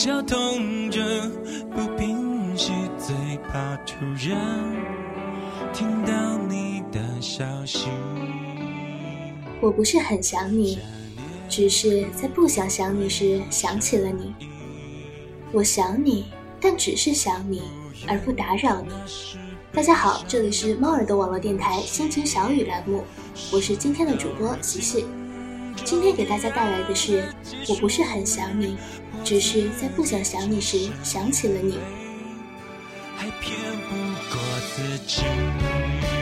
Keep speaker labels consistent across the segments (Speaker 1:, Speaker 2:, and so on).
Speaker 1: 绞痛着不平息，最怕突然听到你的消息。
Speaker 2: 我不是很想你，只是在不想想你时想起了你。我想你，但只是想你，而不打扰你。大家好，这里是猫耳朵网络电台心情小雨栏目，我是今天的主播琪琪。今天给大家带来的是，我不是很想你，只是在不想想你时想起了你。
Speaker 1: 还骗不过自己。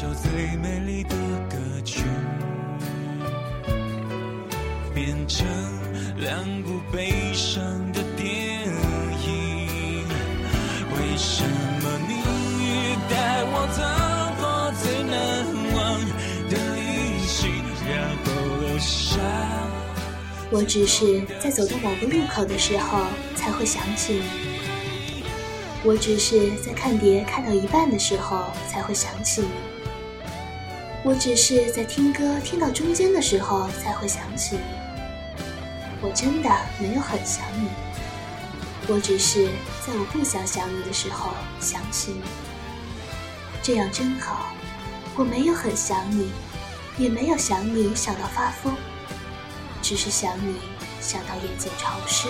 Speaker 1: 首最美丽的歌曲，变成两部悲伤的电影。为什么你带我走过最难忘的旅行，然后留下？
Speaker 2: 我只是在走到某个路口的时候才会想起你。我只是在看碟看到一半的时候才会想起你。我只是在听歌听到中间的时候才会想起你。我真的没有很想你。我只是在我不想想你的时候想起你。这样真好。我没有很想你，也没有想你想到发疯。只是想你，想到眼睛潮湿。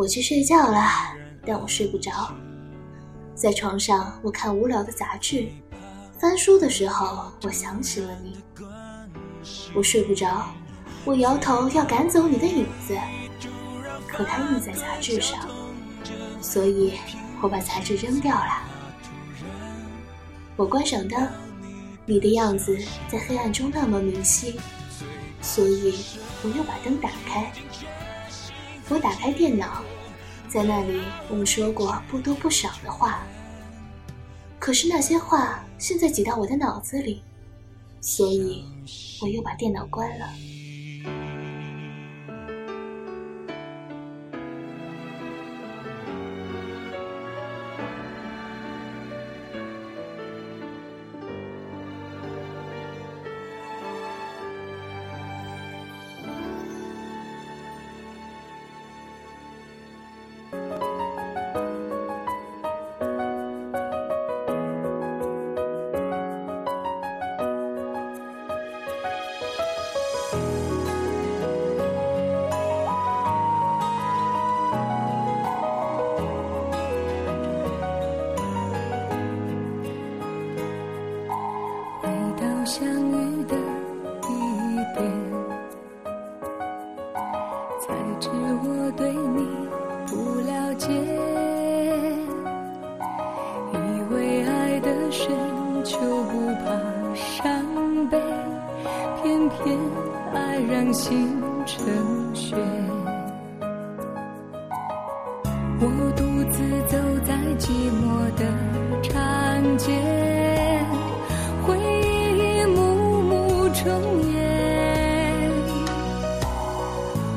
Speaker 1: 我去
Speaker 2: 睡觉了，但我睡不着。在床上，我看无聊的杂志，翻书的时候，我想起了你。我睡不着，我摇头要赶走你的影子，可它印在杂志上，所以我把杂志扔掉了。我关上灯，你的样子在黑暗中那么明晰，所以我又把灯打开。我打开电脑，在那里我们说过不多不少的话，可是那些话现在挤到我的脑子里，所以我又把电脑关了。
Speaker 3: 相遇的地点，才知我对你不了解，以为爱的深就不怕伤悲，偏偏爱让心重演。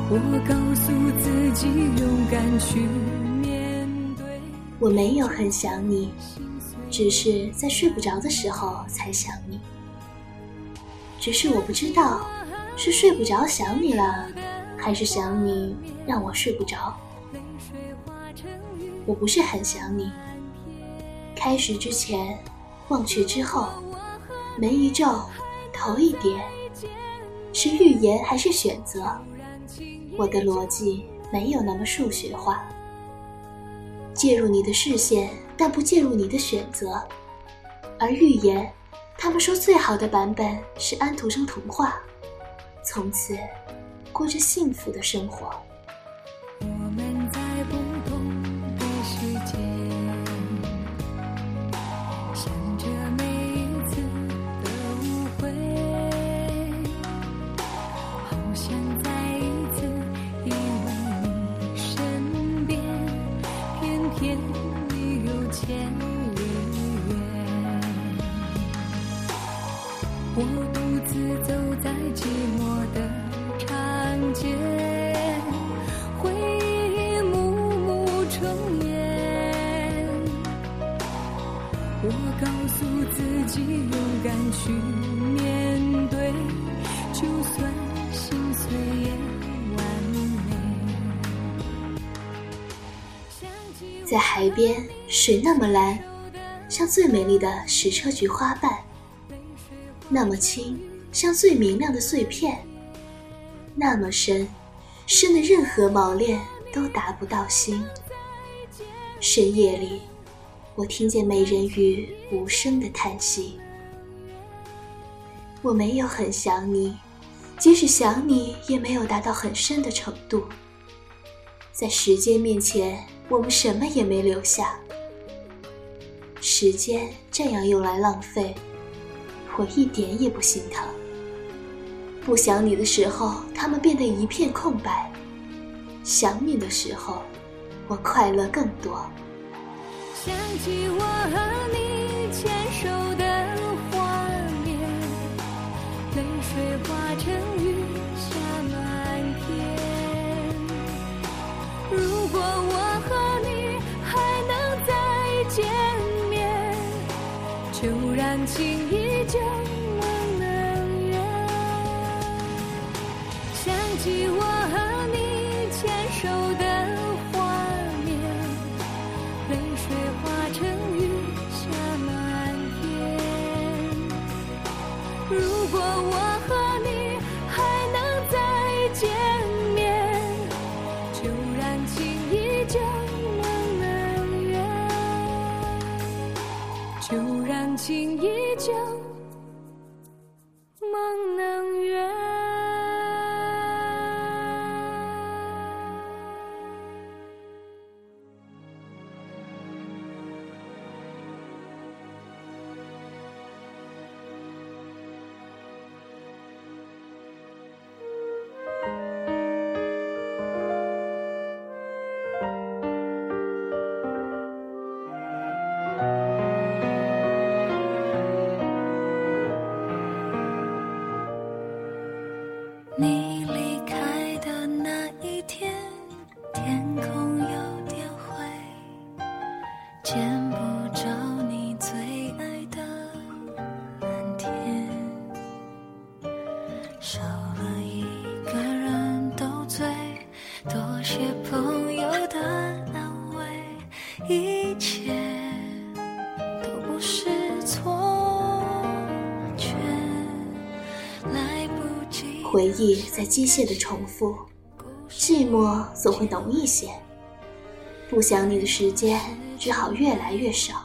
Speaker 3: 我告诉自己勇敢去面对。
Speaker 2: 我没有很想你，只是在睡不着的时候才想你。只是我不知道，是睡不着想你了，还是想你让我睡不着。我不是很想你。开始之前，忘却之后，眉一皱，头一点，是预言还是选择？我的逻辑没有那么数学化。介入你的视线，但不介入你的选择。而预言，他们说最好的版本是安徒生童话，从此过着幸福的生活。在海边，水那么蓝，像最美丽的矢车菊花瓣；那么清，像最明亮的碎片；那么深，深的任何锚链都达不到心。深夜里，我听见美人鱼无声的叹息。我没有很想你，即使想你，也没有达到很深的程度。在时间面前。我们什么也没留下，时间这样用来浪费，我一点也不心疼。不想你的时候，他们变得一片空白；想你的时候，我快乐更多。
Speaker 3: 想起我和你牵手的画面，泪水化成就让情依旧梦能圆。想起我和你牵手的画面，泪水化成雨下满天。如果我和你还能再见面，就让情依旧。就让情依旧一切都是错，却来不及
Speaker 2: 回忆在机械的重复，寂寞总会浓一些。不想你的时间只好越来越少。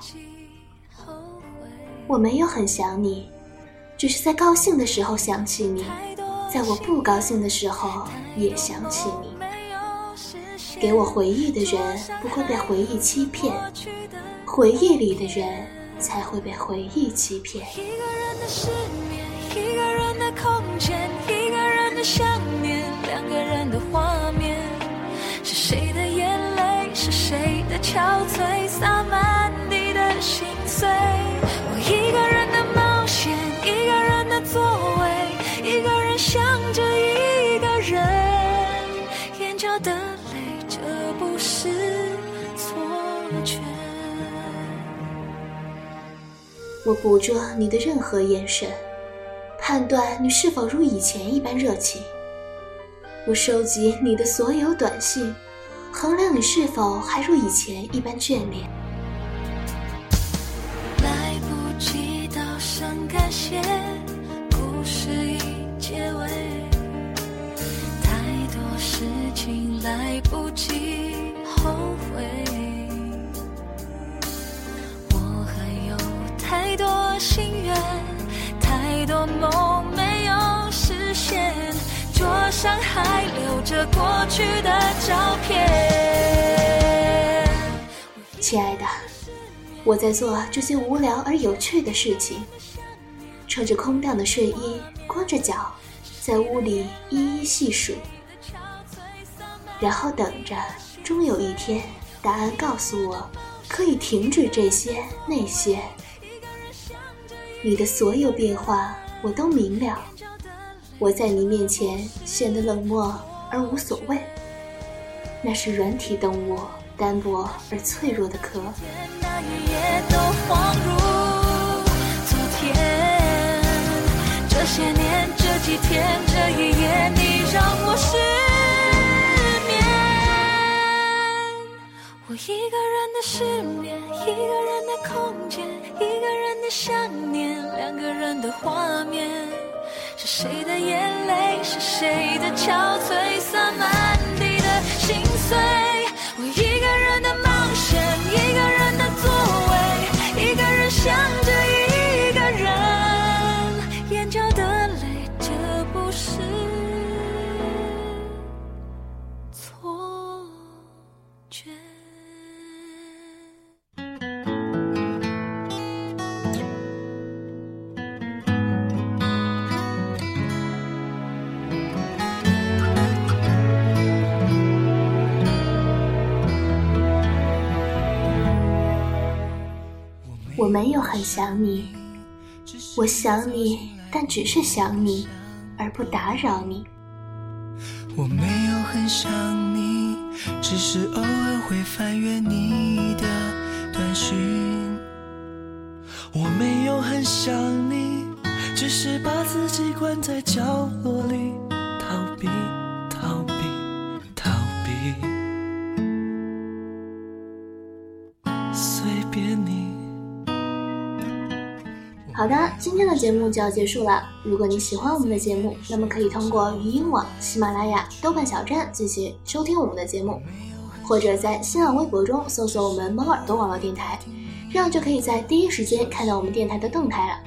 Speaker 2: 我没有很想你，只是在高兴的时候想起你，在我不高兴的时候也想起你。给我回忆的人不会被回忆欺骗，回忆里的人才会被回忆欺骗。
Speaker 3: 一个人的失眠，一个人的空间。一个人的想念，两个人的画面，是谁的眼泪，是谁的憔悴，我
Speaker 2: 捕捉你的任何眼神，判断你是否如以前一般热情。我收集你的所有短信，衡量你是否还如以前一般眷恋。
Speaker 3: 来不及道声感谢，故事已结尾。太多事情来不及后悔，心愿，太多梦没有实现。桌上还留着过去的照片。
Speaker 2: 亲爱的，我在做这些无聊而有趣的事情，穿着空荡的睡衣，光着脚，在屋里一一细数，然后等着，终有一天，答案告诉我，可以停止这些那些。你的所有变化，我都明了。我在你面前显得冷漠而无所谓，那是软体动物单薄而脆弱的壳。
Speaker 3: 这些年这几天这一夜，你让我失一个人的失眠，一个人的空间，一个人的想念，两个人的画面。是谁的眼泪？是谁的憔悴？洒满我
Speaker 2: 没有很想你，我想你，但只是想你，而不打扰你。
Speaker 1: 我没有很想你，只是偶尔会翻阅你的短讯。我没有很想你，只是把自己关在角落里，逃避，
Speaker 2: 好的，今天的节目就要结束了。如果你喜欢我们的节目，那么可以通过语音网、喜马拉雅、豆瓣小站进行收听我们的节目，或者在新浪微博中搜索我们“猫耳朵网络电台”，这样就可以在第一时间看到我们电台的动态了。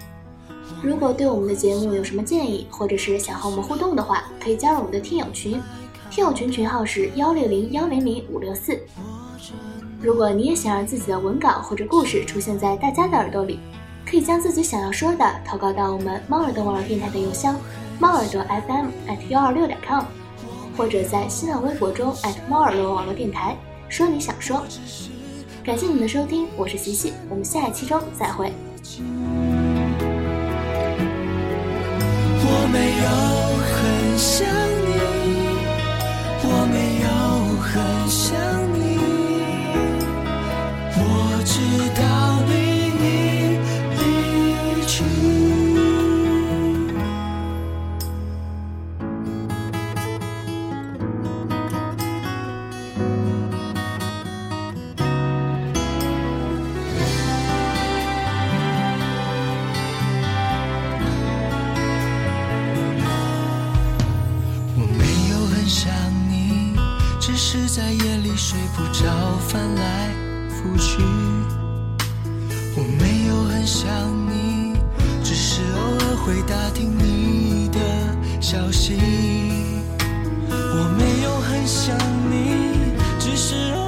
Speaker 2: 如果对我们的节目有什么建议，或者是想和我们互动的话，可以加入我们的听友群，听友群群号是幺六零幺零零五六四。如果你也想让自己的文稿或者故事出现在大家的耳朵里，可以将自己想要说的投稿到我们猫耳朵网络电台的邮箱猫耳朵 FM at 幺二六点 com，或者在新浪微博中 at 猫耳朵网络电台说你想说。感谢你的收听，我是琪琪，我们下一期中再会。
Speaker 1: 我没有很想只是在夜里睡不着，翻来覆去。我没有很想你，只是偶尔会打听你的消息。我没有很想你，只是偶